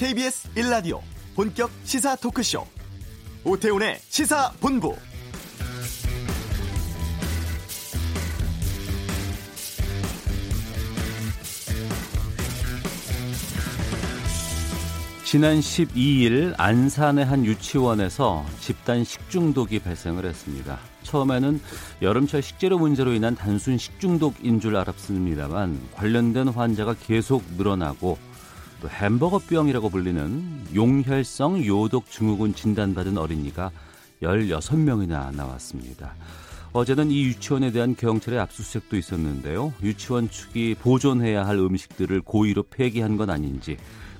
KBS 1라디오 본격 시사 토크쇼 오태훈의 시사본부 지난 12일 안산의 한 유치원에서 집단 식중독이 발생을 했습니다. 처음에는 여름철 식재료 문제로 인한 단순 식중독인 줄 알았습니다만 관련된 환자가 계속 늘어나고 또 햄버거병이라고 불리는 용혈성 요독 증후군 진단받은 어린이가 16명이나 나왔습니다. 어제는 이 유치원에 대한 경찰의 압수수색도 있었는데요. 유치원 측이 보존해야 할 음식들을 고의로 폐기한 건 아닌지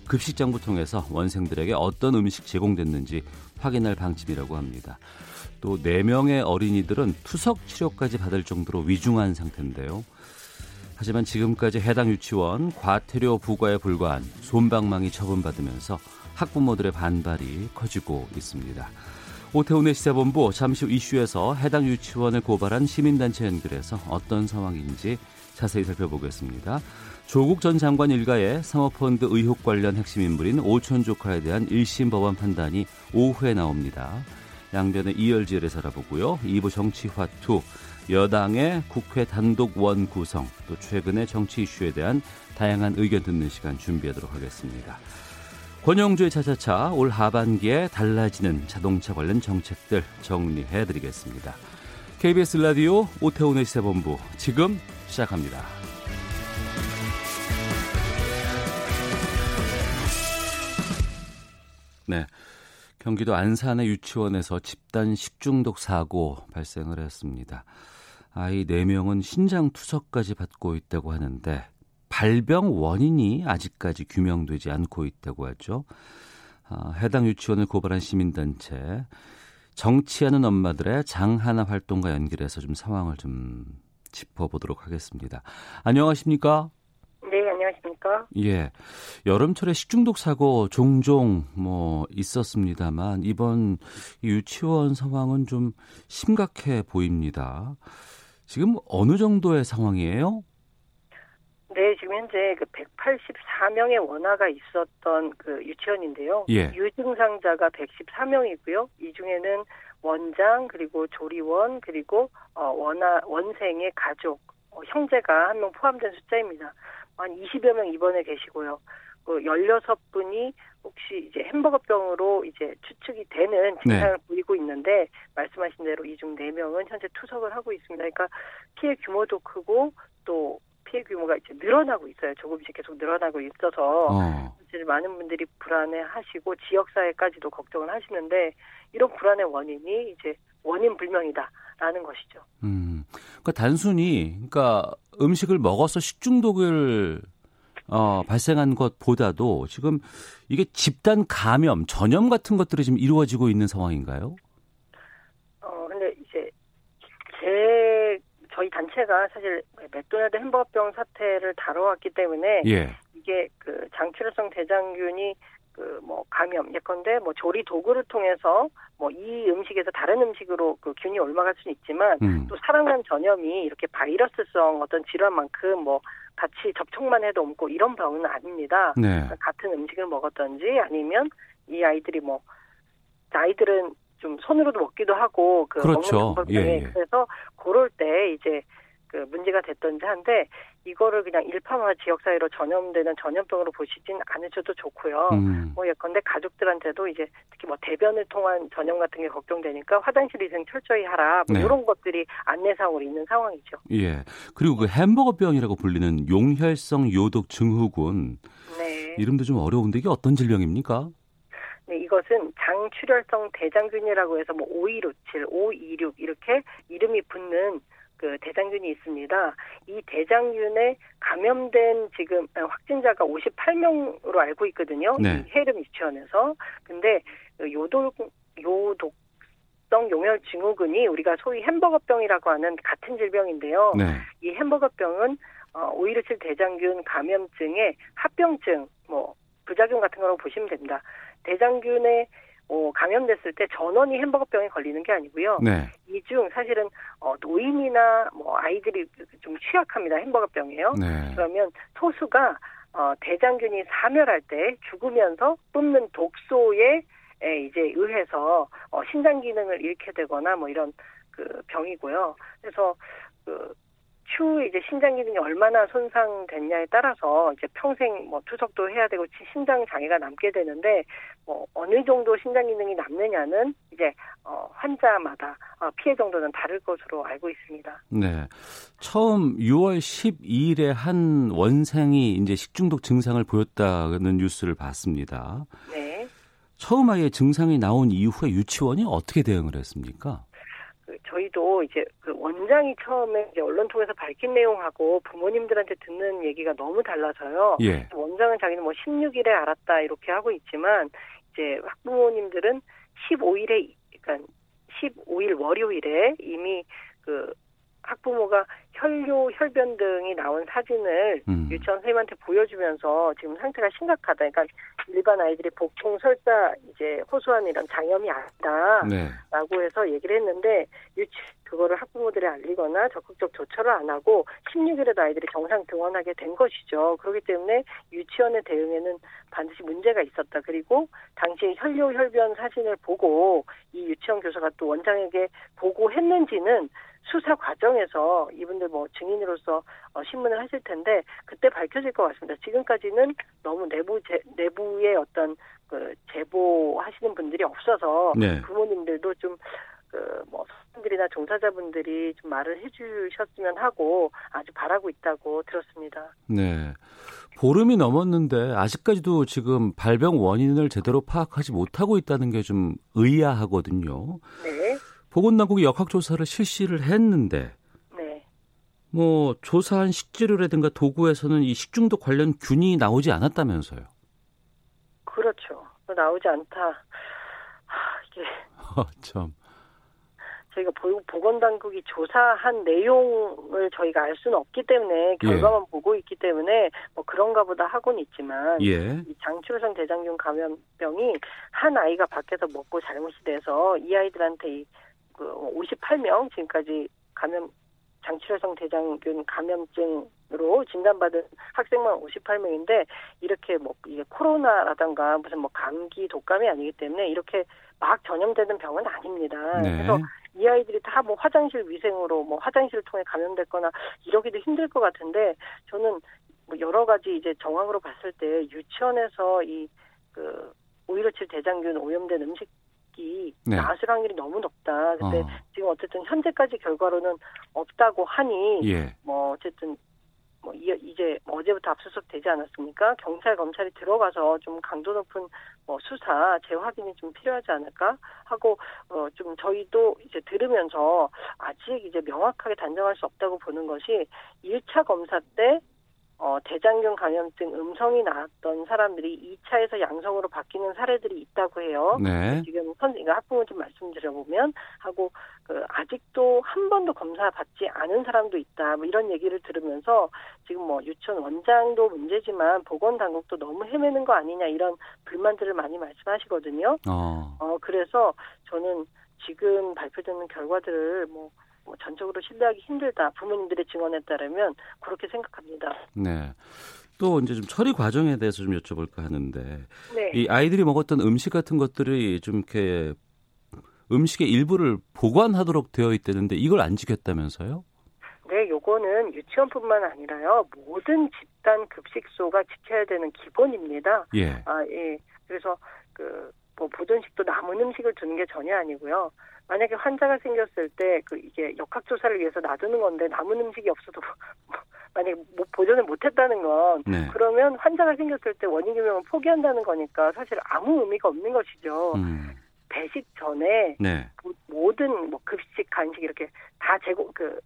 급식장부 통해서 원생들에게 어떤 음식 제공됐는지 확인할 방침이라고 합니다. 또 4명의 어린이들은 투석 치료까지 받을 정도로 위중한 상태인데요. 하지만 지금까지 해당 유치원 과태료 부과에 불과한 솜방망이 처분받으면서 학부모들의 반발이 커지고 있습니다. 오태훈의 시사본부 잠시 후 이슈에서 해당 유치원을 고발한 시민단체 연결해서 어떤 상황인지 자세히 살펴보겠습니다. 조국 전 장관 일가의 사모펀드 의혹 관련 핵심 인물인 오촌 조카에 대한 1심 법원 판단이 오후에 나옵니다. 양변의 이열지열에 살아보고요. 2부 정치화투, 여당의 국회 단독 원 구성, 또 최근의 정치 이슈에 대한 다양한 의견 듣는 시간 준비하도록 하겠습니다. 권영주의 차차차 올 하반기에 달라지는 자동차 관련 정책들 정리해 드리겠습니다. KBS 라디오 오태훈의 시사본부 지금 시작합니다. 네. 경기도 안산의 유치원에서 집단 식중독 사고 발생을 했습니다. 아이 4명은 신장 투석까지 받고 있다고 하는데 발병 원인이 아직까지 규명되지 않고 있다고 하죠. 아, 해당 유치원을 고발한 시민단체 정치하는 엄마들의 장하나 활동과 연결해서 좀 상황을 좀 짚어보도록 하겠습니다. 안녕하십니까? 네, 안녕하십니까? 예. 여름철에 식중독 사고 종종 뭐 있었습니다만 이번 유치원 상황은 좀 심각해 보입니다. 지금 어느 정도의 상황이에요? 네, 지금 현재 그 184명의 원화가 있었던 그 유치원인데요. 예. 유증상자가 114명이고요. 이 중에는 원장 그리고 조리원 그리고 어 원화 원생의 가족 어, 형제가 한 명 포함된 숫자입니다. 한 20여 명 입원해 계시고요. 그 16분이 혹시 이제 햄버거병으로 이제 추측이 되는 증상을 네. 보이고 있는데 말씀하신 대로 이 중 4명은 현재 투석을 하고 있습니다. 그러니까 피해 규모도 크고 또 피해 규모가 이제 늘어나고 있어요. 조금씩 계속 늘어나고 있어서 어. 사실 많은 분들이 불안해 하시고 지역사회까지도 걱정을 하시는데 이런 불안의 원인이 이제 원인 불명이다라는 것이죠. 음. 그러니까 단순히 그러니까 음식을 먹어서 식중독을 어, 발생한 것보다도 지금 이게 집단 감염, 전염 같은 것들이 지금 이루어지고 있는 상황인가요? 어 근데 이제 제 저희 단체가 사실 맥도날드 햄버거병 사태를 다뤄왔기 때문에 예. 이게 그 장출혈성 대장균이 그 뭐 감염 예컨대 뭐 조리 도구를 통해서 뭐 이 음식에서 다른 음식으로 그 균이 옮아갈 수는 있지만 음. 또 사람 간 전염이 이렇게 바이러스성 어떤 질환만큼 뭐 같이 접촉만 해도 옮고 이런 병은 아닙니다. 네. 같은 음식을 먹었던지 아니면 이 아이들이 뭐 아이들은 좀 손으로도 먹기도 하고 그 그렇죠. 먹는 방법 예, 예. 그래서 그럴 때 이제 그 문제가 됐던지 한데 이거를 그냥 일파만 지역사회로 전염되는 전염병으로 보시진 않으셔도 좋고요. 음. 뭐 예컨대 가족들한테도 이제 특히 뭐 대변을 통한 전염 같은 게 걱정되니까 화장실 위생 철저히 하라 뭐 네. 이런 것들이 안내사항으로 있는 상황이죠. 예. 그리고 그 햄버거병이라고 불리는 용혈성 요독 증후군 네. 이름도 좀 어려운데 이게 어떤 질병입니까? 네, 이것은 장출혈성 대장균이라고 해서 뭐 5257, 526 이렇게 이름이 붙는 그 대장균이 있습니다. 이 대장균에 감염된 지금 확진자가 58명으로 알고 있거든요. 네. 이 해름 유치원에서. 근데 그 요독 요독 성 용혈 증후군이 우리가 소위 햄버거병이라고 하는 같은 질병인데요. 네. 이 햄버거병은 어, 5.127 대장균 감염증의 합병증, 뭐 부작용 같은 거라고 보시면 됩니다. 대장균에 어, 감염됐을 때 전원이 햄버거병에 걸리는 게 아니고요. 네. 이중 사실은 어, 노인이나 뭐 아이들이 좀 취약합니다. 햄버거병이에요. 네. 그러면 소수가 어, 대장균이 사멸할 때 죽으면서 뿜는 독소에 에 이제 의해서 어, 신장 기능을 잃게 되거나 뭐 이런 그 병이고요. 그래서 그 추후에 이제 신장 기능이 얼마나 손상됐냐에 따라서 이제 평생 뭐 투석도 해야 되고 신장 장애가 남게 되는데 뭐 어느 정도 신장 기능이 남느냐는 이제 어 환자마다 어 피해 정도는 다를 것으로 알고 있습니다. 네. 처음 6월 12일에 한 원생이 이제 식중독 증상을 보였다는 뉴스를 봤습니다. 네. 처음 아예 증상이 나온 이후에 유치원이 어떻게 대응을 했습니까? 그 저희도 이제 그 원장이 처음에 이제 언론 통해서 밝힌 내용하고 부모님들한테 듣는 얘기가 너무 달라서요. 예. 원장은 자기는 뭐 16일에 알았다 이렇게 하고 있지만 이제 학부모님들은 15일에 그러니까 15일 월요일에 이미 그 학부모가 혈뇨, 혈변 등이 나온 사진을 음. 유치원 선생님한테 보여주면서 지금 상태가 심각하다. 그러니까 일반 아이들이 복통, 설사, 이제 호소한 이런 장염이 아니다. 네. 라고 해서 얘기를 했는데 유치 그거를 학부모들에 알리거나 적극적 조처를 안 하고 16일에도 아이들이 정상 등원하게 된 것이죠. 그렇기 때문에 유치원의 대응에는 반드시 문제가 있었다. 그리고 당시에 혈뇨 혈변 사진을 보고 이 유치원 교사가 또 원장에게 보고했는지는 수사 과정에서 이분들 뭐 증인으로서 어, 신문을 하실 텐데 그때 밝혀질 것 같습니다. 지금까지는 너무 내부 제, 내부의 어떤 그 제보하시는 분들이 없어서 네. 부모님들도 좀 그뭐 선생들이나 종사자분들이 좀 말을 해주셨으면 하고 아주 바라고 있다고 들었습니다. 네. 보름이 넘었는데 아직까지도 지금 발병 원인을 제대로 파악하지 못하고 있다는 게 좀 의아하거든요. 네, 보건당국이 역학조사를 실시를 했는데 네. 뭐 조사한 식재료라든가 도구에서는 이 식중독 관련 균이 나오지 않았다면서요. 그렇죠. 나오지 않다. 하, 이게 어, 참. 저희가 보- 보건당국이 조사한 내용을 저희가 알 수는 없기 때문에 결과만 보고 있기 때문에 뭐 그런가 보다 하고는 있지만 예. 이 장출성 대장균 감염병이 한 아이가 밖에서 먹고 잘못이 돼서 이 아이들한테 이 그 58명 지금까지 감염 장출성 대장균 감염증으로 진단받은 학생만 58명인데 이렇게 뭐 이게 코로나라던가 무슨 뭐 감기 독감이 아니기 때문에 이렇게 막 전염되는 병은 아닙니다. 네. 그래서 이 아이들이 다 뭐 화장실 위생으로 뭐 화장실을 통해 감염됐거나 이러기도 힘들 것 같은데 저는 뭐 여러 가지 이제 정황으로 봤을 때 유치원에서 이그5.157 대장균 오염된 음식 이 네. 나왔을 확률이 너무 높다. 근데 어, 지금 어쨌든 현재까지 결과로는 없다고 하니 예. 뭐 어쨌든 뭐 이- 이제 뭐 어제부터 압수수색 되지 않았습니까? 경찰 검찰이 들어가서 좀 강도 높은 뭐 수사 재확인이 좀 필요하지 않을까 하고 어 좀 저희도 이제 들으면서 아직 이제 명확하게 단정할 수 없다고 보는 것이 1차 검사 때 어, 대장균 감염증 음성이 나왔던 사람들이 2차에서 양성으로 바뀌는 사례들이 있다고 해요. 네. 지금 선, 그러니까 학부모 좀 말씀드려보면 하고 그 아직도 한 번도 검사 받지 않은 사람도 있다. 뭐 이런 얘기를 들으면서 지금 뭐 유치원 원장도 문제지만 보건 당국도 너무 헤매는 거 아니냐 이런 불만들을 많이 말씀하시거든요. 어. 어 그래서 저는 지금 발표되는 결과들을 뭐, 뭐 전적으로 신뢰하기 힘들다. 부모님들의 증언에 따르면 그렇게 생각합니다. 네. 또 이제 좀 처리 과정에 대해서 좀 여쭤볼까 하는데 네. 이 아이들이 먹었던 음식 같은 것들이 좀 이렇게 음식의 일부를 보관하도록 되어 있다는데 이걸 안 지켰다면서요? 네, 요거는 유치원뿐만 아니라요. 모든 집단 급식소가 지켜야 되는 기본입니다. 예. 아, 예. 그래서 그 뭐 보존식도 남은 음식을 두는 게 전혀 아니고요. 만약에 환자가 생겼을 때 그 이게 역학 조사를 위해서 놔두는 건데 남은 음식이 없어도 만약에 뭐 보존을 못했다는 건 네. 그러면 환자가 생겼을 때 원인 규명을 포기한다는 거니까 사실 아무 의미가 없는 것이죠. 음. 배식 전에 네. 모- 모든 뭐 급식 간식 이렇게 다 제공 그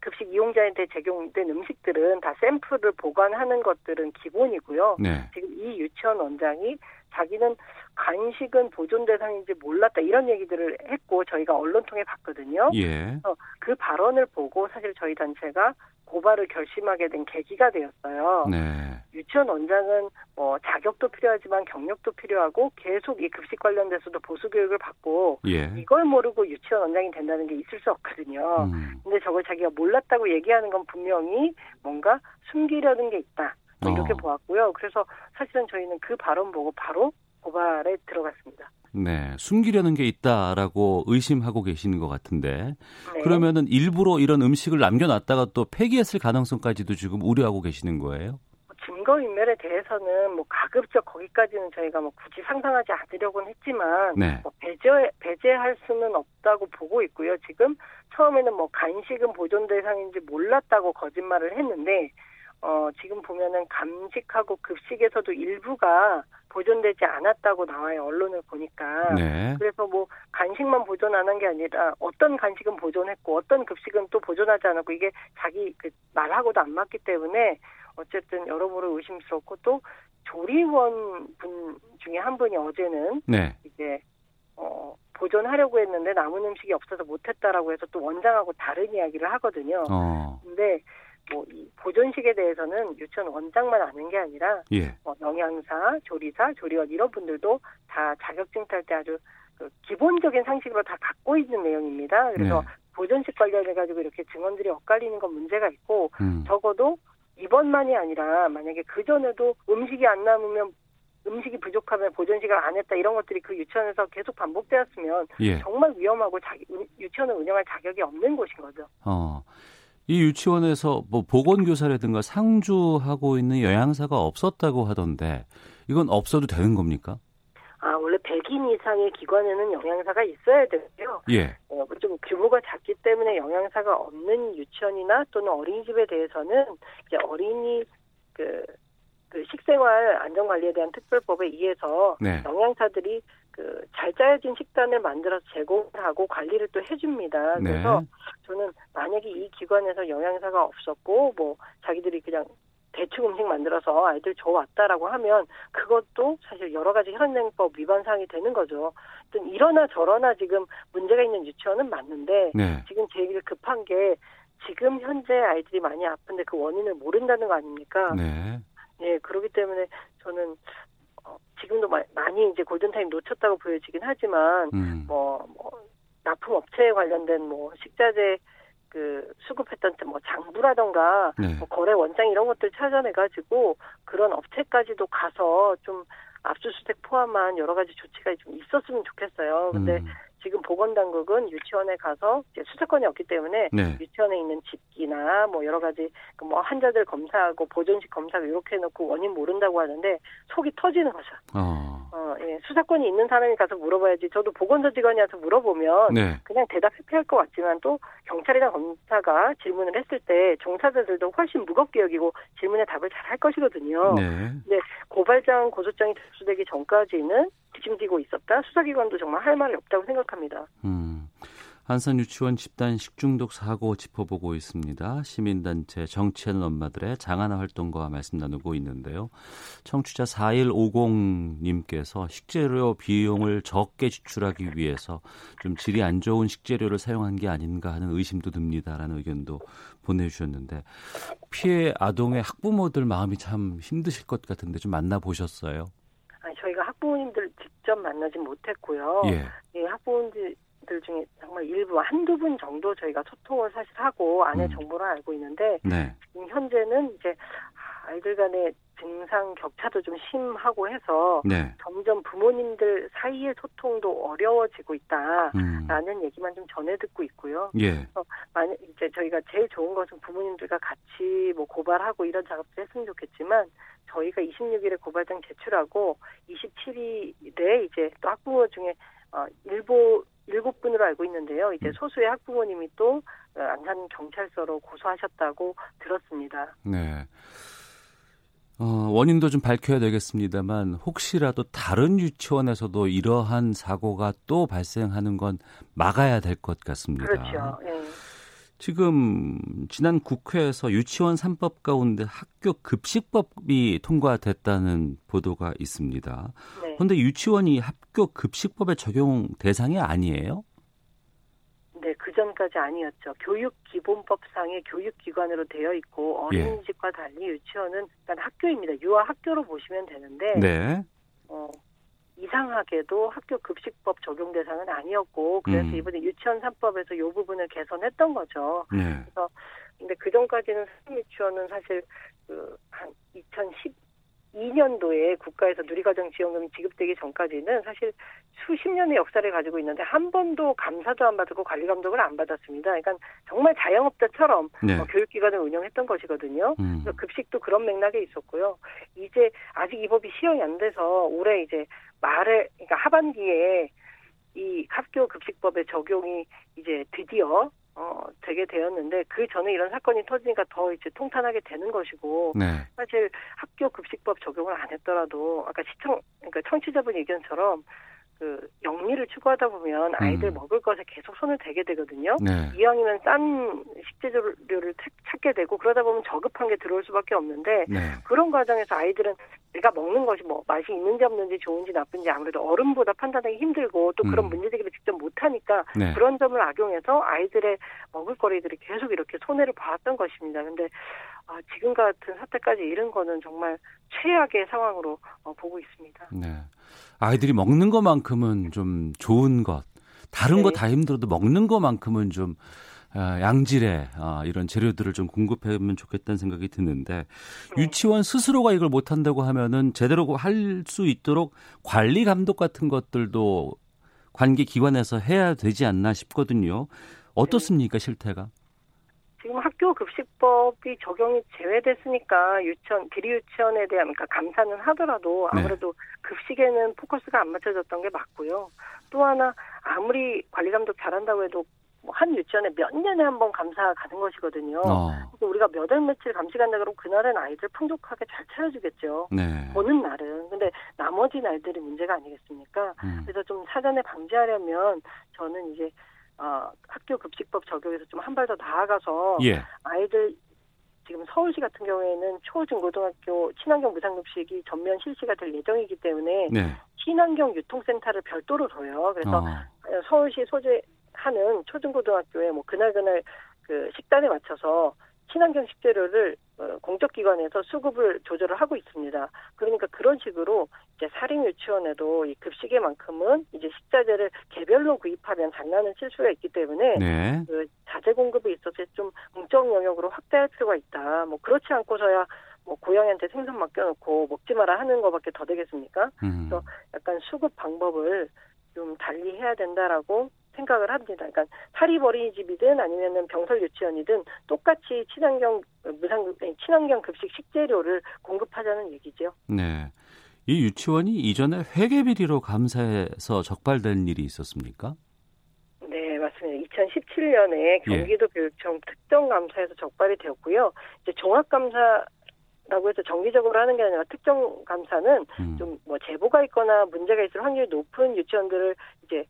급식 이용자한테 제공된 음식들은 다 샘플을 보관하는 것들은 기본이고요. 네. 지금 이 유치원 원장이 자기는 간식은 보존 대상인지 몰랐다 이런 얘기들을 했고 저희가 언론 통해 봤거든요. 예. 그래서 그 발언을 보고 사실 저희 단체가 고발을 결심하게 된 계기가 되었어요. 네. 유치원 원장은 뭐 자격도 필요하지만 경력도 필요하고 계속 이 급식 관련돼서도 보수 교육을 받고 예. 이걸 모르고 유치원 원장이 된다는 게 있을 수 없거든요. 음. 근데 저걸 자기가 몰랐다고 얘기하는 건 분명히 뭔가 숨기려는 게 있다. 뭐 이렇게 어. 보았고요. 그래서 사실은 저희는 그 발언 보고 바로 고발에 들어갔습니다. 네, 숨기려는 게 있다라고 의심하고 계시는 것 같은데 네. 그러면은 일부러 이런 음식을 남겨놨다가 또 폐기했을 가능성까지도 지금 우려하고 계시는 거예요? 증거인멸에 대해서는 뭐 가급적 거기까지는 저희가 뭐 굳이 상상하지 않으려고는 했지만 네. 뭐 배제 배제할 수는 없다고 보고 있고요. 지금 처음에는 뭐 간식은 보존 대상인지 몰랐다고 거짓말을 했는데 어 지금 보면은 감식하고 급식에서도 일부가 보존되지 않았다고 나와요. 언론을 보니까. 네. 그래서 뭐 간식만 보존 안 한 게 아니라 어떤 간식은 보존했고 어떤 급식은 또 보존하지 않았고 이게 자기 그 말하고도 안 맞기 때문에 어쨌든 여러모로 의심스럽고 또 조리원 분 중에 한 분이 어제는 네. 이제 어 보존하려고 했는데 남은 음식이 없어서 못했다라고 해서 또 원장하고 다른 이야기를 하거든요. 어. 근데 뭐 이 보존식에 대해서는 유치원 원장만 아는 게 아니라 예. 뭐 영양사, 조리사, 조리원 이런 분들도 다 자격증 탈 때 아주 그 기본적인 상식으로 다 갖고 있는 내용입니다. 그래서 네. 보존식 관련해 가지고 이렇게 증언들이 엇갈리는 건 문제가 있고 음. 적어도 이번만이 아니라 만약에 그 전에도 음식이 안 남으면 음식이 부족하면 보존식을 안 했다 이런 것들이 그 유치원에서 계속 반복되었으면 예. 정말 위험하고 자기 유치원을 운영할 자격이 없는 곳인 거죠. 어. 이 유치원에서 뭐 보건교사라든가 상주하고 있는 영양사가 없었다고 하던데 이건 없어도 되는 겁니까? 아 원래 100인 이상의 기관에는 영양사가 있어야 되고요. 예. 어, 좀 규모가 작기 때문에 영양사가 없는 유치원이나 또는 어린이집에 대해서는 이제 어린이 그, 그 식생활 안전관리에 대한 특별법에 의해서 네. 영양사들이 그 잘 짜여진 식단을 만들어서 제공하고 관리를 또 해줍니다. 네. 그래서 저는 만약에 이 기관에서 영양사가 없었고 뭐 자기들이 그냥 대충 음식 만들어서 아이들 줘왔다라고 하면 그것도 사실 여러 가지 현행법 위반 사항이 되는 거죠. 어떤 이러나 저러나 지금 문제가 있는 유치원은 맞는데 네. 지금 제일 급한 게 지금 현재 아이들이 많이 아픈데 그 원인을 모른다는 거 아닙니까? 네. 예, 그렇기 때문에 저는 어, 지금도 마- 많이 이제 골든타임 놓쳤다고 보여지긴 하지만 음. 뭐, 뭐 납품 업체에 관련된 뭐 식자재 그 수급했던 뭐 장부라던가 네. 뭐 거래 원장 이런 것들 찾아내 가지고 그런 업체까지도 가서 좀 압수수색 포함한 여러 가지 조치가 좀 있었으면 좋겠어요. 근데 음. 지금 보건당국은 유치원에 가서 이제 수사권이 없기 때문에 네. 유치원에 있는 집기나 뭐 여러 가지 그뭐 환자들 검사하고 보존식 검사하고 이렇게 해놓고 원인 모른다고 하는데 속이 터지는 거죠. 어. 어, 예. 수사권이 있는 사람이 가서 물어봐야지. 저도 보건소 직원이 와서 물어보면 네. 그냥 대답 회피할 것 같지만 또 경찰이나 검사가 질문을 했을 때 종사자들도 훨씬 무겁게 여기고 질문에 답을 잘 할 것이거든요. 네. 고발장, 고소장이 접수되기 전까지는 뒤짐지고 있었다. 수사기관도 정말 할 말이 없다고 생각합니다. 음. 한산 유치원 집단 식중독 사고 짚어보고 있습니다. 시민단체 정치하는 엄마들의 장하나 활동과 말씀 나누고 있는데요. 청취자 4150님께서 식재료 비용을 적게 지출하기 위해서 좀 질이 안 좋은 식재료를 사용한 게 아닌가 하는 의심도 듭니다라는 의견도 보내주셨는데 피해 아동의 학부모들 마음이 참 힘드실 것 같은데 좀 만나보셨어요? 학부모님들 직접 만나진 못했고요. 예. 예, 학부모님들 중에 정말 일부 한두 분 정도 저희가 소통을 사실 하고 안에 음. 정보를 알고 있는데 네. 지금 현재는 이제 아이들 간의 증상 격차도 좀 심하고 해서 네. 점점 부모님들 사이의 소통도 어려워지고 있다라는 음. 얘기만 좀 전해 듣고 있고요. 예. 만약 이제 저희가 제일 좋은 것은 부모님들과 같이 뭐 고발하고 이런 작업도 했으면 좋겠지만 저희가 26일에 고발장 제출하고 27일에 이제 또 학부모 중에 어 일부 일곱 분으로 알고 있는데요. 이제 음. 소수의 학부모님이 또 어, 안산 경찰서로 고소하셨다고 들었습니다. 네. 어, 원인도 좀 밝혀야 되겠습니다만 혹시라도 다른 유치원에서도 이러한 사고가 또 발생하는 건 막아야 될 것 같습니다. 그렇죠. 예. 지금 지난 국회에서 유치원 3법 가운데 학교 급식법이 통과됐다는 보도가 있습니다. 네. 그런데 유치원이 학교 급식법의 적용 대상이 아니에요? 네, 그 전까지 아니었죠. 교육기본법상의 교육기관으로 되어 있고 예. 어린이집과 달리 유치원은 일단 학교입니다. 유아 학교로 보시면 되는데 네. 어, 이상하게도 학교 급식법 적용 대상은 아니었고 그래서 음. 이번에 유치원 3법에서 이 부분을 개선했던 거죠. 네. 근데 그 전까지는 사립 유치원은 사실 그 한 2012년도에 국가에서 누리과정 지원금이 지급되기 전까지는 사실 수십 년의 역사를 가지고 있는데 한 번도 감사도 안 받고 관리 감독을 안 받았습니다. 그러니까 정말 자영업자처럼 네. 어, 교육기관을 운영했던 것이거든요. 음. 그래서 급식도 그런 맥락에 있었고요. 이제 아직 이 법이 시행이 안 돼서 올해 이제 말에 그러니까 하반기에 이 학교 급식법의 적용이 이제 드디어 어, 되게 되었는데 그 전에 이런 사건이 터지니까 더 이제 통탄하게 되는 것이고 네. 사실 학교 급식법 적용을 안 했더라도 아까 시청 그러니까 청취자분 의견처럼 그 영리를 추구하다 보면 아이들 음. 먹을 것에 계속 손을 대게 되거든요. 네. 이왕이면 싼 식재료를 찾게 되고 그러다 보면 저급한 게 들어올 수밖에 없는데 네. 그런 과정에서 아이들은 내가 먹는 것이 뭐 맛이 있는지 없는지 좋은지 나쁜지 아무래도 어른보다 판단하기 힘들고 또 그런 음. 문제제기를 직접 못하니까 네. 그런 점을 악용해서 아이들의 먹을거리들이 계속 이렇게 손해를 봐왔던 것입니다. 근데 아, 지금 같은 사태까지 이른 거는 정말 최악의 상황으로 어, 보고 있습니다. 네. 아이들이 먹는 것만큼은 좀 좋은 것, 다른 네. 거다 힘들어도 먹는 것만큼은 좀 아, 양질의 아, 이런 재료들을 좀 공급하면 좋겠다는 생각이 드는데 네. 유치원 스스로가 이걸 못한다고 하면은 제대로 할 수 있도록 관리 감독 같은 것들도 관계 기관에서 해야 되지 않나 싶거든요. 어떻습니까 실태가? 지금 학교 급식법이 적용이 제외됐으니까 유치원 비리 유치원에 대한 그러니까 감사는 하더라도 네. 아무래도 네. 급식에는 포커스가 안 맞춰졌던 게 맞고요. 또 하나 아무리 관리 감독 잘한다고 해도 뭐 한 유치원에 몇 년에 한 번 감사 가는 것이거든요. 어. 우리가 몇 월 며칠 감시 간다 그러면 그날은 아이들 풍족하게 잘 차려주겠죠. 네. 보는 날은. 근데 나머지 날들이 문제가 아니겠습니까? 음. 그래서 좀 사전에 방지하려면 저는 이제 어, 학교 급식법 적용에서 좀 한 발 더 나아가서 예. 아이들 지금 서울시 같은 경우에는 초중고등학교 친환경 무상급식이 전면 실시가 될 예정이기 때문에 네. 친환경 유통센터를 별도로 둬요. 그래서 어. 서울시 소재하는 초중고등학교에 뭐 그날 그날 그 식단에 맞춰서 친환경 식재료를 어, 공적 기관에서 수급을 조절을 하고 있습니다. 그러니까 그런 식으로 이제 사립 유치원에도 이 급식에만큼은 이제 식자재를 개별로 구입하면 장난은 칠 수가 있기 때문에 네. 그 자재 공급에 있어서 좀 공적 영역으로 확대할 필요가 있다. 뭐 그렇지 않고서야 뭐 고양이한테 생선 맡겨놓고 먹지 마라 하는 것밖에 더 되겠습니까? 음. 그래서 약간 수급 방법을 좀 달리 해야 된다라고 생각을 합니다. 그러니까 사립 어린이집이든 아니면은 병설 유치원이든 똑같이 친환경 무상 친환경 급식 식재료를 공급하자는 얘기죠. 네. 이 유치원이 이전에 회계 비리로 감사해서 적발된 일이 있었습니까? 네, 맞습니다. 2017년에 경기도 예. 교육청 특정 감사에서 적발이 되었고요. 이제 종합 감사 라고 해서 정기적으로 하는 게 아니라 특정 감사는 음. 좀뭐 제보가 있거나 문제가 있을 확률이 높은 유치원들을 이제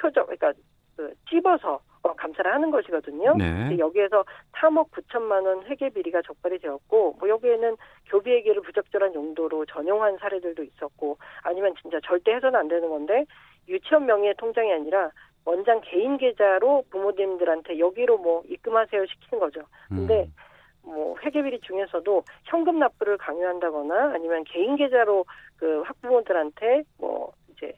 표적, 그러니까 그 찝어서 어, 감사를 하는 것이거든요. 네. 여기에서 3억 9천만 원 회계 비리가 적발이 되었고, 뭐 여기에는 교비회계를 부적절한 용도로 전용한 사례들도 있었고, 아니면 진짜 절대 해서는 안 되는 건데 유치원 명의의 통장이 아니라 원장 개인 계좌로 부모님들한테 여기로 뭐 입금하세요 시키는 거죠. 근데 음. 뭐 회계 비리 중에서도 현금 납부를 강요한다거나 아니면 개인 계좌로 그 학부모들한테 뭐 이제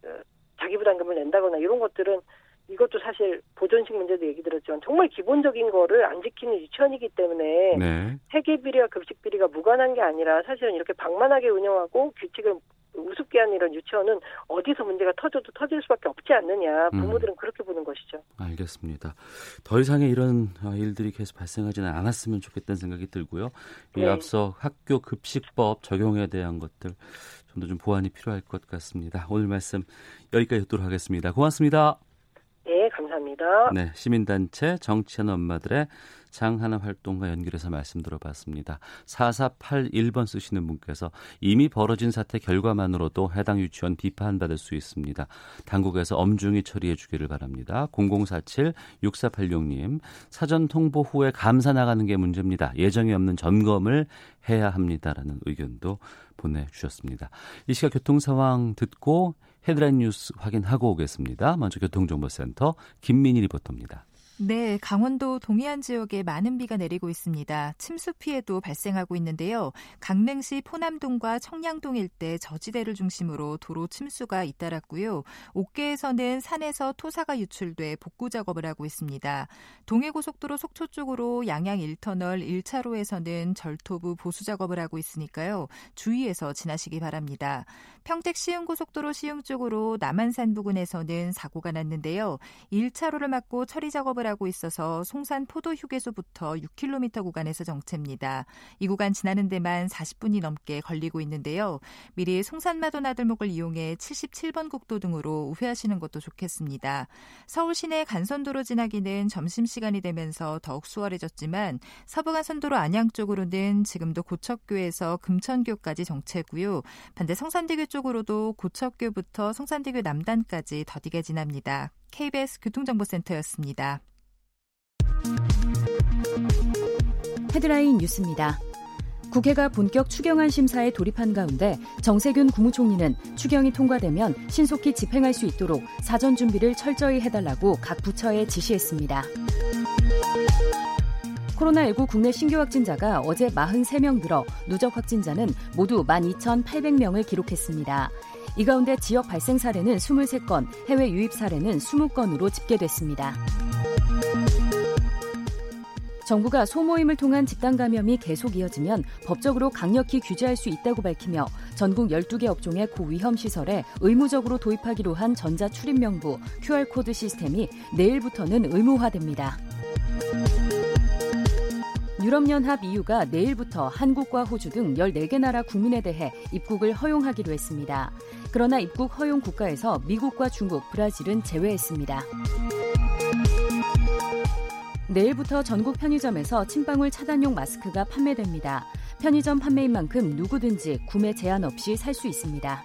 그 자기 부담금을 낸다거나 이런 것들은 이것도 사실 보존식 문제도 얘기 들었지만 정말 기본적인 거를 안 지키는 유치원이기 때문에 네. 회계비리와 급식 비리가 무관한 게 아니라 사실은 이렇게 방만하게 운영하고 규칙을 우습게 하는 이런 유치원은 어디서 문제가 터져도 터질 수밖에 없지 않느냐 부모들은 음. 그렇게 보는 것이죠. 알겠습니다. 더 이상의 이런 일들이 계속 발생하지는 않았으면 좋겠다는 생각이 들고요. 이 네. 앞서 학교 급식법 적용에 대한 것들 좀더 좀 보완이 필요할 것 같습니다. 오늘 말씀 여기까지 듣도록 하겠습니다. 고맙습니다. 네, 감사합니다. 네, 시민단체 정치하는 엄마들의 장하나 활동과 연결해서 말씀 들어봤습니다. 4481번 쓰시는 분께서 이미 벌어진 사태 결과만으로도 해당 유치원 비판받을 수 있습니다. 당국에서 엄중히 처리해 주기를 바랍니다. 0047-6486님, 사전 통보 후에 감사 나가는 게 문제입니다. 예정이 없는 점검을 해야 합니다라는 의견도 보내주셨습니다. 이 시각 교통 상황 듣고 헤드라인 뉴스 확인하고 오겠습니다. 먼저 교통정보센터 김민희 리포터입니다. 네, 강원도 동해안 지역에 많은 비가 내리고 있습니다. 침수 피해도 발생하고 있는데요. 강릉시 포남동과 청량동 일대 저지대를 중심으로 도로 침수가 잇따랐고요. 옥계에서는 산에서 토사가 유출돼 복구 작업을 하고 있습니다. 동해고속도로 속초 쪽으로 양양 1터널 1차로에서는 절토부 보수 작업을 하고 있으니까요. 주의해서 지나시기 바랍니다. 평택 시흥고속도로 시흥 쪽으로 남한산 부근에서는 사고가 났는데요. 1차로를 막고 처리 작업을 하고 있어서 송산 포도 휴게소부터 6km 구간에서 정체입니다. 이 구간 지나는 데만 40분이 넘게 걸리고 있는데요. 미리 송산마도 나들목을 이용해 77번 국도 등으로 우회하시는 것도 좋겠습니다. 서울 시내 간선도로 지나기는 점심시간이 되면서 더욱 수월해졌지만 서부간선도로 안양 쪽으로는 지금도 고척교에서 금천교까지 정체고요. 반대 성산대교 쪽으로도 고척교부터 성산대교 남단까지 더디게 지납니다. KBS 교통정보센터였습니다. 헤드라인 뉴스입니다. 국회가 본격 추경안 심사에 돌입한 가운데 정세균 국무총리는 추경이 통과되면 신속히 집행할 수 있도록 사전 준비를 철저히 해달라고 각 부처에 지시했습니다. 코로나19 국내 신규 확진자가 어제 43명 늘어 누적 확진자는 모두 12,800명을 기록했습니다. 이 가운데 지역 발생 사례는 23건, 해외 유입 사례는 20건으로 집계됐습니다. 정부가 소모임을 통한 집단 감염이 계속 이어지면 법적으로 강력히 규제할 수 있다고 밝히며 전국 12개 업종의 고위험 시설에 의무적으로 도입하기로 한 전자 출입 명부 QR코드 시스템이 내일부터는 의무화됩니다. 유럽연합 EU가 내일부터 한국과 호주 등 14개 나라 국민에 대해 입국을 허용하기로 했습니다. 그러나 입국 허용 국가에서 미국과 중국, 브라질은 제외했습니다. 내일부터 전국 편의점에서 침방울 차단용 마스크가 판매됩니다. 편의점 판매인 만큼 누구든지 구매 제한 없이 살 수 있습니다.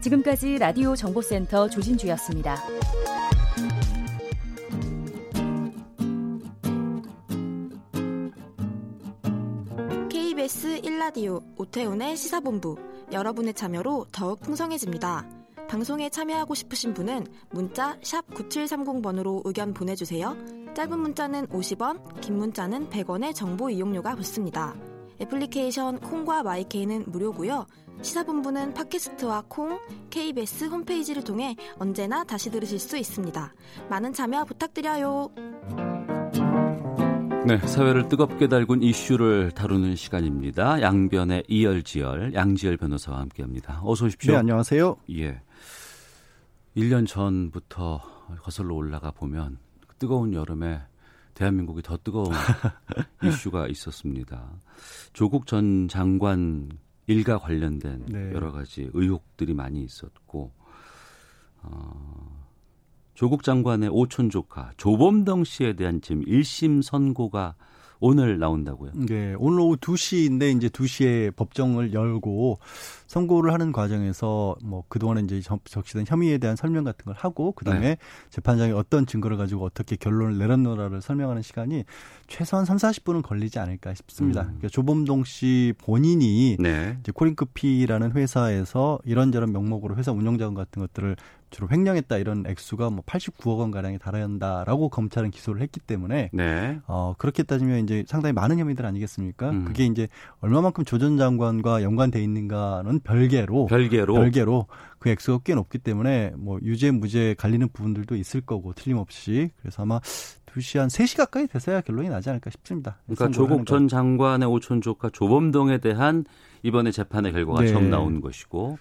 지금까지 라디오 정보센터 조진주였습니다. KBS 1라디오 오태훈의 시사본부 여러분의 참여로 더욱 풍성해집니다. 방송에 참여하고 싶으신 분은 문자 9730번으로 의견 보내주세요. 짧은 문자는 50원, 긴 문자는 100원의 정보 이용료가 붙습니다. 애플리케이션 콩과 마이케이는 무료고요. 시사본부는 팟캐스트와 콩, KBS 홈페이지를 통해 언제나 다시 들으실 수 있습니다. 많은 참여 부탁드려요. 네, 사회를 뜨겁게 달군 이슈를 다루는 시간입니다. 양변의 이열지열, 양지열 변호사와 함께합니다. 어서 오십시오. 네, 안녕하세요. 예. 1년 전부터 거슬러 올라가 보면 뜨거운 여름에 대한민국이 더 뜨거운 이슈가 있었습니다. 조국 전 장관 일가 관련된 네. 여러 가지 의혹들이 많이 있었고 어, 조국 장관의 오촌 조카 조범동 씨에 대한 지금 1심 선고가 오늘 나온다고요? 네, 오늘 오후 2시인데 이제 2시에 법정을 열고 선고를 하는 과정에서 뭐 그동안에 이제 적시된 혐의에 대한 설명 같은 걸 하고 그다음에 네. 재판장이 어떤 증거를 가지고 어떻게 결론을 내렸노라를 설명하는 시간이 최소한 3, 40분은 걸리지 않을까 싶습니다. 음. 그러니까 조범동 씨 본인이 네. 이제 코링크피라는 회사에서 이런저런 명목으로 회사 운영자금 같은 것들을 주로 횡령했다 이런 액수가 뭐 89억 원 가량에 달한다라고 검찰은 기소를 했기 때문에 네. 어 그렇게 따지면 이제 상당히 많은 혐의들 아니겠습니까? 음. 그게 이제 얼마만큼 조 전 장관과 연관돼 있는가는 별개로 별개로 별개로 그 액수가 꽤 높기 때문에 뭐 유죄 무죄 갈리는 부분들도 있을 거고 틀림없이 그래서 아마 2시 한 3시 가까이 돼서야 결론이 나지 않을까 싶습니다. 그러니까 조국 전 장관의 오촌 조카 조범동에 대한 이번에 재판의 결과가 네. 처음 나온 것이고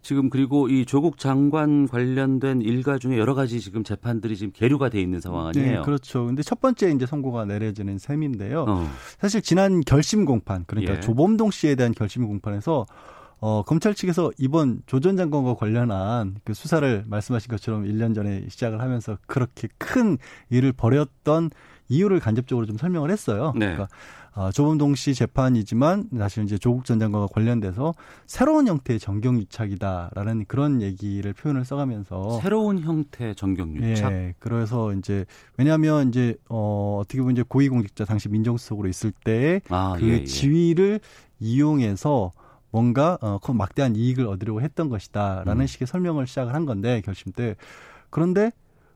지금 그리고 이 조국 장관 관련된 일가 중에 여러 가지 지금 재판들이 지금 계류가 돼 있는 상황 아니에요? 네, 그렇죠. 근데 첫 번째 이제 선고가 내려지는 셈인데요. 어. 사실 지난 결심 공판 그러니까 예. 조범동 씨에 대한 결심 공판에서 어, 검찰 측에서 이번 조 전 장관과 관련한 그 수사를 말씀하신 것처럼 1년 전에 시작을 하면서 그렇게 큰 일을 벌였던 이유를 간접적으로 좀 설명을 했어요. 네. 그러니까 어, 조범동 씨 재판이지만 사실 이제 조국 전 장관과 관련돼서 새로운 형태의 정경 유착이다라는 그런 얘기를 표현을 써가면서 새로운 형태 정경 유착. 예. 그래서 이제 왜냐하면 이제 어 어떻게 보면 이제 고위공직자 당시 민정수석으로 있을 때의 아, 그 예, 예. 지위를 이용해서 뭔가 어 막대한 이익을 얻으려고 했던 것이다라는 음. 식의 설명을 시작을 한 건데 결심 때 그런데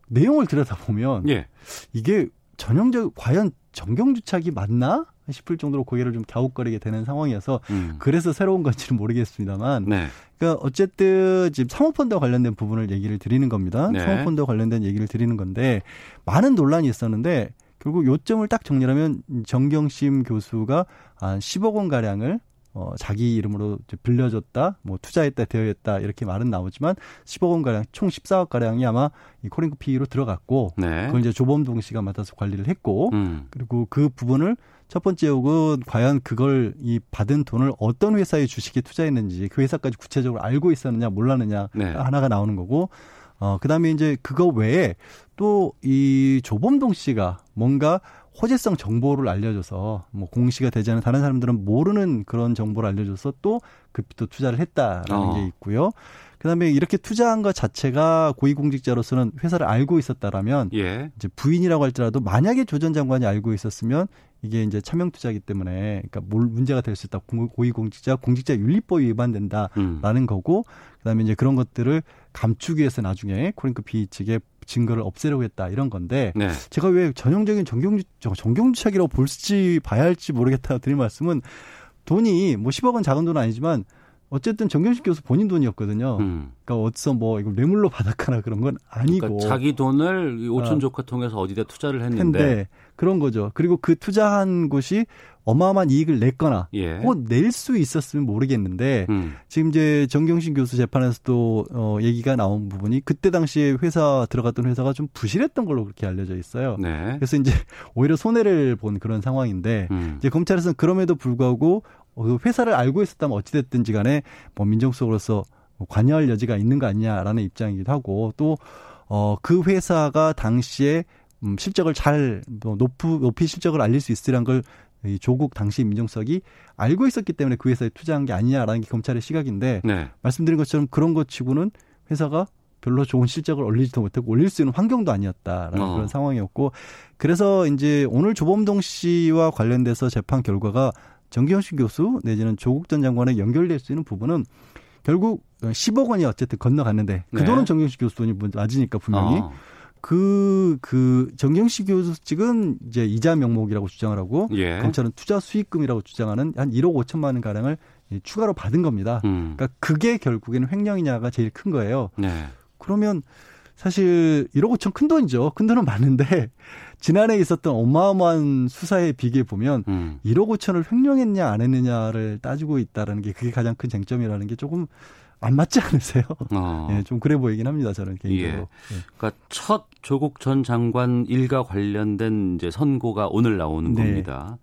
내용을 들여다보면 예. 이게 전형적 과연 정경주착이 맞나 싶을 정도로 고개를 좀 갸웃거리게 되는 상황이어서 음. 그래서 새로운 건지는 모르겠습니다만 네. 그러니까 어쨌든 지금 사모펀드와 관련된 부분을 얘기를 드리는 겁니다. 네. 사모펀드와 관련된 얘기를 드리는 건데 많은 논란이 있었는데 결국 요점을 딱 정리하면 정경심 교수가 한 10억 원 가량을 어, 자기 이름으로 이제 빌려줬다, 뭐 투자했다, 대여했다 이렇게 말은 나오지만 10억 원 가량, 총 14억 가량이 아마 이 코링크 피로 들어갔고 네. 그걸 이제 조범동 씨가 맡아서 관리를 했고 음. 그리고 그 부분을 첫 번째 욕은 과연 그걸 이 받은 돈을 어떤 회사의 주식에 투자했는지 그 회사까지 구체적으로 알고 있었느냐 몰랐느냐 네. 하나가 나오는 거고 어 그다음에 이제 그거 외에 또 이 조범동 씨가 뭔가 호재성 정보를 알려줘서 뭐 공시가 되지 않은 다른 사람들은 모르는 그런 정보를 알려줘서 또 급도 투자를 했다라는 어. 게 있고요. 그다음에 이렇게 투자한 것 자체가 고위공직자로서는 회사를 알고 있었다라면 예. 이제 부인이라고 할지라도 만약에 조 전 장관이 알고 있었으면 이게 이제 차명 투자이기 때문에 그러니까 뭘 문제가 될 수 있다. 공- 고위공직자 공직자 윤리법이 위반된다라는 음. 거고 그다음에 이제 그런 것들을 감추기 위해서 나중에 코링크 PE 측의 증거를 없애려고 했다 이런 건데 네. 제가 왜 전형적인 정경유 정경유착이라고 볼지 봐야 할지 모르겠다 드린 말씀은 돈이 뭐 10억 원 작은 돈은 아니지만 어쨌든 정경심 교수 본인 돈이었거든요. 음. 그러니까 어디서 뭐 이걸 뇌물로 받았거나 그런 건 아니고 그러니까 자기 돈을 오촌 어. 조카 통해서 어디다 투자를 했는데 했는데 그런 거죠. 그리고 그 투자한 곳이 어마어마한 이익을 냈거나 예. 혹은 낼수 있었으면 모르겠는데 음. 지금 이제 정경심 교수 재판에서도 어 얘기가 나온 부분이 그때 당시에 회사 들어갔던 회사가 좀 부실했던 걸로 그렇게 알려져 있어요. 네. 그래서 이제 오히려 손해를 본 그런 상황인데 음. 이제 검찰에서는 그럼에도 불구하고 어, 그 회사를 알고 있었다면 어찌됐든지 간에 뭐 민정수석으로서 뭐 관여할 여지가 있는 거 아니냐라는 입장이기도 하고 또 어, 그 회사가 당시에 음, 실적을 잘 뭐, 높이, 높이 실적을 알릴 수 있으란 걸 이 조국 당시 민정수석이 알고 있었기 때문에 그 회사에 투자한 게 아니냐라는 게 검찰의 시각인데 네. 말씀드린 것처럼 그런 것 치고는 회사가 별로 좋은 실적을 올리지도 못했고 올릴 수 있는 환경도 아니었다라는 어. 그런 상황이었고 그래서 이제 오늘 조범동 씨와 관련돼서 재판 결과가 정기현식 교수 내지는 조국 전 장관에 연결될 수 있는 부분은 결국 10억 원이 어쨌든 건너갔는데 그 네. 돈은 정경식 교수 돈이 맞으니까 분명히 어. 그, 그, 정경식 교수 측은 이제 이자 명목이라고 주장을 하고 예. 검찰은 투자 수익금이라고 주장하는 한 1억 5천만 원 가량을 이 추가로 받은 겁니다. 음. 그러니까 그게 결국에는 횡령이냐가 제일 큰 거예요. 네. 그러면 사실 1억 5천 큰 돈이죠. 큰 돈은 많은데 지난해 있었던 어마어마한 수사에 비교해 보면 음. 1억 5천을 횡령했냐 안 했느냐를 따지고 있다라는 게 그게 가장 큰 쟁점이라는 게 조금 안 맞지 않으세요? 어. 예, 좀 그래 보이긴 합니다. 저는 개인적으로. 예. 그러니까 첫 조국 전 장관 일과 관련된 이제 선고가 오늘 나오는 네. 겁니다.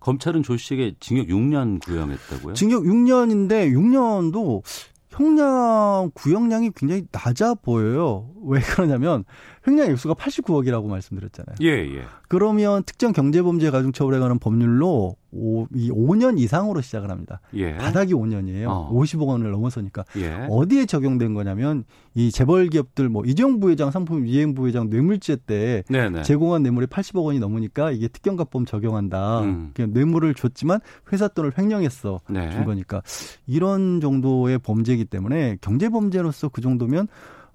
검찰은 조 씨에게 징역 6년 구형했다고요? 징역 6년인데 6년도 형량 구형량이 굉장히 낮아 보여요. 왜 그러냐면 횡령 액수가 89억이라고 말씀드렸잖아요. 예, 예. 그러면 특정 경제범죄 가중처벌에 관한 법률로 오, 이 5년 이상으로 시작을 합니다. 예. 바닥이 5년이에요. 어. 50억 원을 넘어서니까. 예. 어디에 적용된 거냐면 이 재벌 기업들 뭐 이재용 부회장 상품 이행 부회장 뇌물죄 때 네, 네. 제공한 뇌물이 80억 원이 넘으니까 이게 특경가법 적용한다. 음. 그냥 뇌물을 줬지만 회사 돈을 횡령했어. 네. 준 거니까 이런 정도의 범죄이기 때문에 경제 범죄로서 그 정도면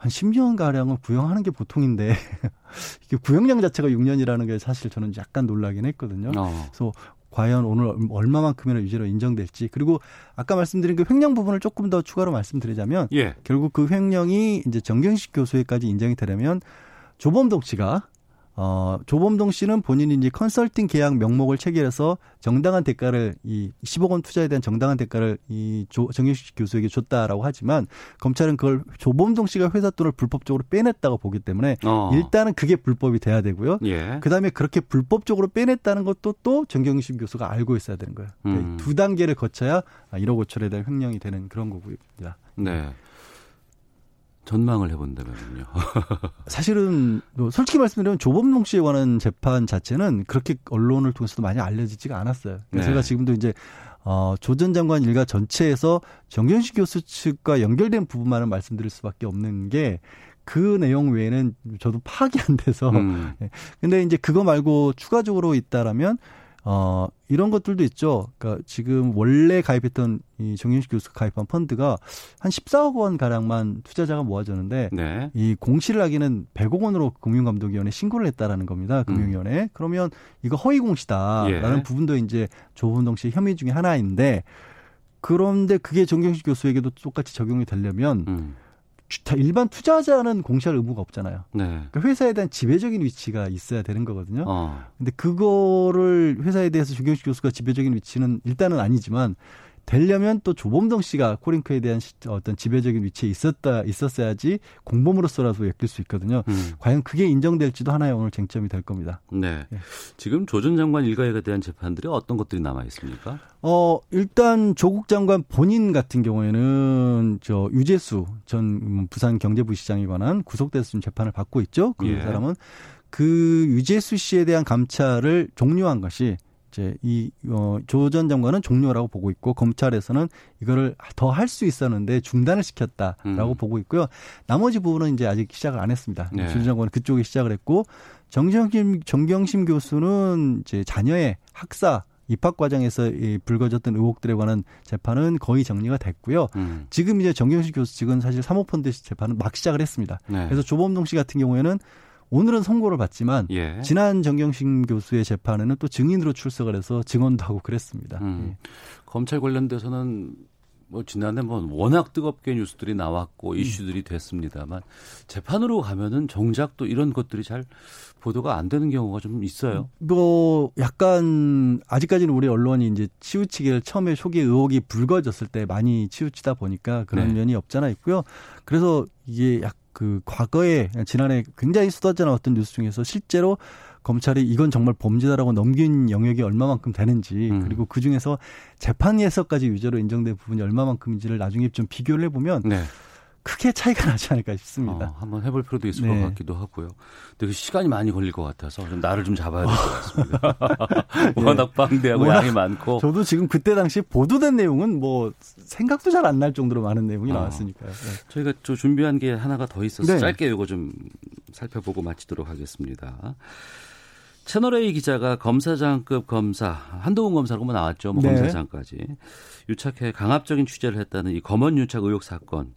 한 10년 가량을 구형하는 게 보통인데 이게 구형량 자체가 6년이라는 게 사실 저는 약간 놀라긴 했거든요. 어. 그래서 과연 오늘 얼마만큼이나 유죄로 인정될지 그리고 아까 말씀드린 그 횡령 부분을 조금 더 추가로 말씀드리자면 예. 결국 그 횡령이 이제 정경식 교수에까지 인정이 되려면 조범동 씨가 어, 조범동 씨는 본인이 이제 컨설팅 계약 명목을 체결해서 정당한 대가를 이 10억 원 투자에 대한 정당한 대가를 이 조, 정경식 교수에게 줬다라고 하지만 검찰은 그걸 조범동 씨가 회사 돈을 불법적으로 빼냈다고 보기 때문에 어. 일단은 그게 불법이 돼야 되고요. 예. 그다음에 그렇게 불법적으로 빼냈다는 것도 또 정경심 교수가 알고 있어야 되는 거예요. 음. 두 단계를 거쳐야 1억 5천에 대한 횡령이 되는 그런 거고요. 네. 전망을 해본다면요. 사실은 뭐 솔직히 말씀드리면 조범동 씨에 관한 재판 자체는 그렇게 언론을 통해서도 많이 알려지지가 않았어요. 그래서 네. 제가 지금도 이제 어, 조 전 장관 일가 전체에서 정경식 교수 측과 연결된 부분만을 말씀드릴 수밖에 없는 게 그 내용 외에는 저도 파악이 안 돼서 음. 근데 이제 그거 말고 추가적으로 있다라면 어, 이런 것들도 있죠. 그러니까 지금 원래 가입했던 이 정윤식 교수가 가입한 펀드가 한 14억 원 가량만 투자자가 모아졌는데 네. 이 공시를 하기는 100억 원으로 금융감독위원회 신고를 했다라는 겁니다. 금융위원회. 음. 그러면 이거 허위 공시다라는 예. 부분도 이제 조은동 씨의 혐의 중에 하나인데 그런데 그게 정경식 교수에게도 똑같이 적용이 되려면 음. 일반 투자자는 공시할 의무가 없잖아요. 네. 그러니까 회사에 대한 지배적인 위치가 있어야 되는 거거든요. 어. 근데 그거를 회사에 대해서 조경식 교수가 지배적인 위치는 일단은 아니지만 되려면 또 조범동 씨가 코링크에 대한 어떤 지배적인 위치에 있었다 있었어야지 공범으로서라도 엮일 수 있거든요. 음. 과연 그게 인정될지도 하나의 오늘 쟁점이 될 겁니다. 네. 네. 지금 조 전 장관 일가에 대한 재판들이 어떤 것들이 남아 있습니까? 어 일단 조국 장관 본인 같은 경우에는 저 유재수 전 부산 경제부 시장에 관한 구속돼서 지금 재판을 받고 있죠. 그 예. 사람은 그 유재수 씨에 대한 감찰을 종료한 것이 이제 이조 전 장관은 종료라고 보고 있고 검찰에서는 이거를 더 할 수 있었는데 중단을 시켰다라고 음. 보고 있고요. 나머지 부분은 이제 아직 시작을 안 했습니다. 네. 조전 장관은 그쪽에 시작을 했고 정경심 정경심 교수는 이제 자녀의 학사 입학 과정에서 이 불거졌던 의혹들에 관한 재판은 거의 정리가 됐고요. 음. 지금 이제 정경심 교수 측은 사실 사모펀드 재판은 막 시작을 했습니다. 네. 그래서 조범동 씨 같은 경우에는 오늘은 선고를 받지만 예. 지난 정경심 교수의 재판에는 또 증인으로 출석을 해서 증언도 하고 그랬습니다. 음. 예. 검찰 관련돼서는 뭐 지난해 뭐 워낙 뜨겁게 뉴스들이 나왔고 음. 이슈들이 됐습니다만 재판으로 가면은 정작 또 이런 것들이 잘 보도가 안 되는 경우가 좀 있어요. 뭐 약간 아직까지는 우리 언론이 이제 치우치기를 처음에 초기 의혹이 불거졌을 때 많이 치우치다 보니까 그런 네. 면이 없잖아 있고요. 그래서 이게 약 그 과거에 지난해 굉장히 쏟아져 나왔던 뉴스 중에서 실제로 검찰이 이건 정말 범죄다라고 넘긴 영역이 얼마만큼 되는지 음. 그리고 그 중에서 재판에서까지 유죄로 인정된 부분이 얼마만큼인지를 나중에 좀 비교를 해보면 네. 크게 차이가 나지 않을까 싶습니다. 어, 한번 해볼 필요도 있을 네. 것 같기도 하고요. 근데 그 시간이 많이 걸릴 것 같아서 좀 나를 좀 잡아야 될 것 같습니다. 워낙 방대하고 워낙, 양이 많고. 저도 지금 그때 당시 보도된 내용은 뭐 생각도 잘 안 날 정도로 많은 내용이 어, 나왔으니까요. 네. 저희가 저 준비한 게 하나가 더 있어서 네. 짧게 이거 좀 살펴보고 마치도록 하겠습니다. 채널A 기자가 검사장급 검사 한동훈 검사라고 나왔죠. 뭐 네. 검사장까지 유착해 강압적인 취재를 했다는 이 검언 유착 의혹 사건.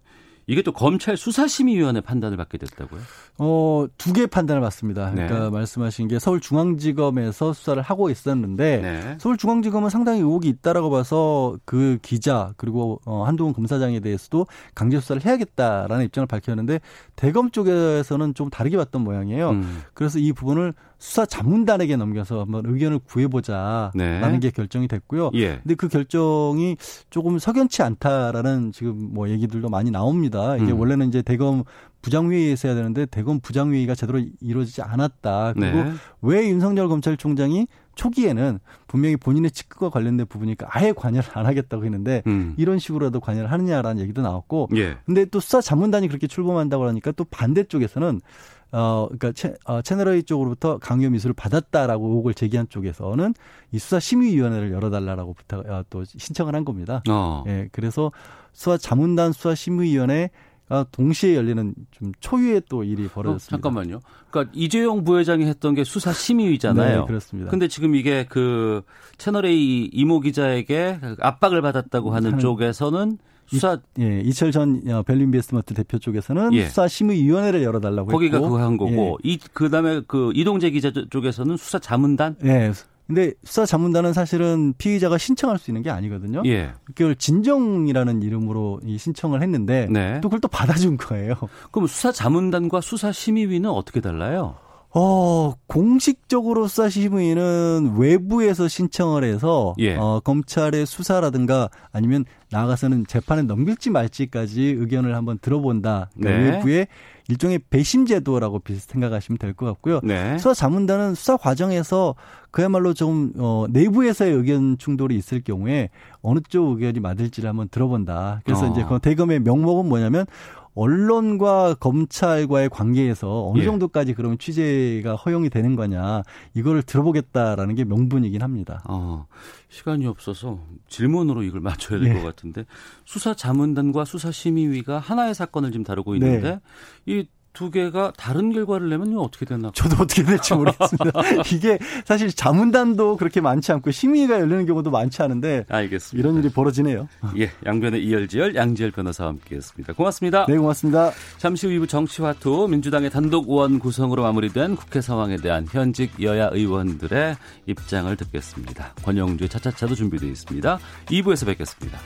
이게 또 검찰 수사심의위원회 판단을 받게 됐다고요? 어, 두 개 판단을 받습니다. 네. 그러니까 말씀하신 게 서울중앙지검에서 수사를 하고 있었는데 네. 서울중앙지검은 상당히 의혹이 있다라고 봐서 그 기자 그리고 어, 한동훈 검사장에 대해서도 강제 수사를 해야겠다라는 입장을 밝혔는데 대검 쪽에서는 좀 다르게 봤던 모양이에요. 음. 그래서 이 부분을 수사 자문단에게 넘겨서 한번 의견을 구해보자라는 네. 게 결정이 됐고요. 예. 근데 그 결정이 조금 석연치 않다라는 지금 뭐 얘기들도 많이 나옵니다. 이게 음. 원래는 이제 대검 부장회의에서 해야 되는데 대검 부장회의가 제대로 이루어지지 않았다. 그리고 네. 왜 윤석열 검찰총장이 초기에는 분명히 본인의 직급과 관련된 부분이니까 아예 관여를 안 하겠다고 했는데 음. 이런 식으로라도 관여를 하느냐라는 얘기도 나왔고 예. 근데 또 수사 자문단이 그렇게 출범한다고 하니까 또 반대쪽에서는 어, 그러니까 채, 어, 채널A 쪽으로부터 강요 미수를 받았다라고 의혹을 제기한 쪽에서는 이 수사 심의위원회를 열어달라라고 부탁, 어, 또 신청을 한 겁니다. 어. 예, 그래서 수사 자문단 수사 심의위원회 가 동시에 열리는 좀 초유의 또 일이 어, 벌어졌습니다. 어, 잠깐만요. 그러니까 이재용 부회장이 했던 게 수사 심의위잖아요. 네, 그렇습니다. 근데 지금 이게 그 채널 A 이모 기자에게 압박을 받았다고 하는, 하는 쪽에서는 수사 이, 예, 이철 전 어, 벨린베스먼트 대표 쪽에서는 예. 수사 심의위원회를 열어달라고 거기가 했고 거기가 그거 한 거고 예. 이 그다음에 그 이동재 기자 쪽에서는 수사 자문단. 예. 근데 수사 자문단은 사실은 피의자가 신청할 수 있는 게 아니거든요. 예. 그걸 진정이라는 이름으로 이 신청을 했는데 네. 또 그걸 또 받아준 거예요. 그럼 수사 자문단과 수사 심의위는 어떻게 달라요? 어, 공식적으로 수사 심의는 외부에서 신청을 해서 예. 어, 검찰의 수사라든가 아니면 나가서는 재판에 넘길지 말지까지 의견을 한번 들어본다. 그러니까 네. 외부의 일종의 배심 제도라고 비슷 생각하시면 될 것 같고요. 네. 수사 자문단은 수사 과정에서 그야말로 좀 어, 내부에서의 의견 충돌이 있을 경우에 어느 쪽 의견이 맞을지를 한번 들어본다. 그래서 어. 이제 그 대검의 명목은 뭐냐면 언론과 검찰과의 관계에서 어느 예. 정도까지 그러면 취재가 허용이 되는 거냐 이거를 들어보겠다라는 게 명분이긴 합니다. 어, 시간이 없어서 질문으로 이걸 맞춰야 될것 네. 같은데 수사 자문단과 수사 심의위가 하나의 사건을 지금 다루고 있는데 네. 이 두 개가 다른 결과를 내면 어떻게 되나? 저도 어떻게 될지 모르겠습니다. 이게 사실 자문단도 그렇게 많지 않고 심의가 열리는 경우도 많지 않은데 알겠습니다. 이런 일이 벌어지네요. 예, 양변의 이열지열 양지열 변호사와 함께했습니다. 고맙습니다. 네, 고맙습니다. 잠시 후 2부 정치화투 민주당의 단독 의원 구성으로 마무리된 국회 상황에 대한 현직 여야 의원들의 입장을 듣겠습니다. 권영주의 차차차도 준비되어 있습니다. 2부에서 뵙겠습니다.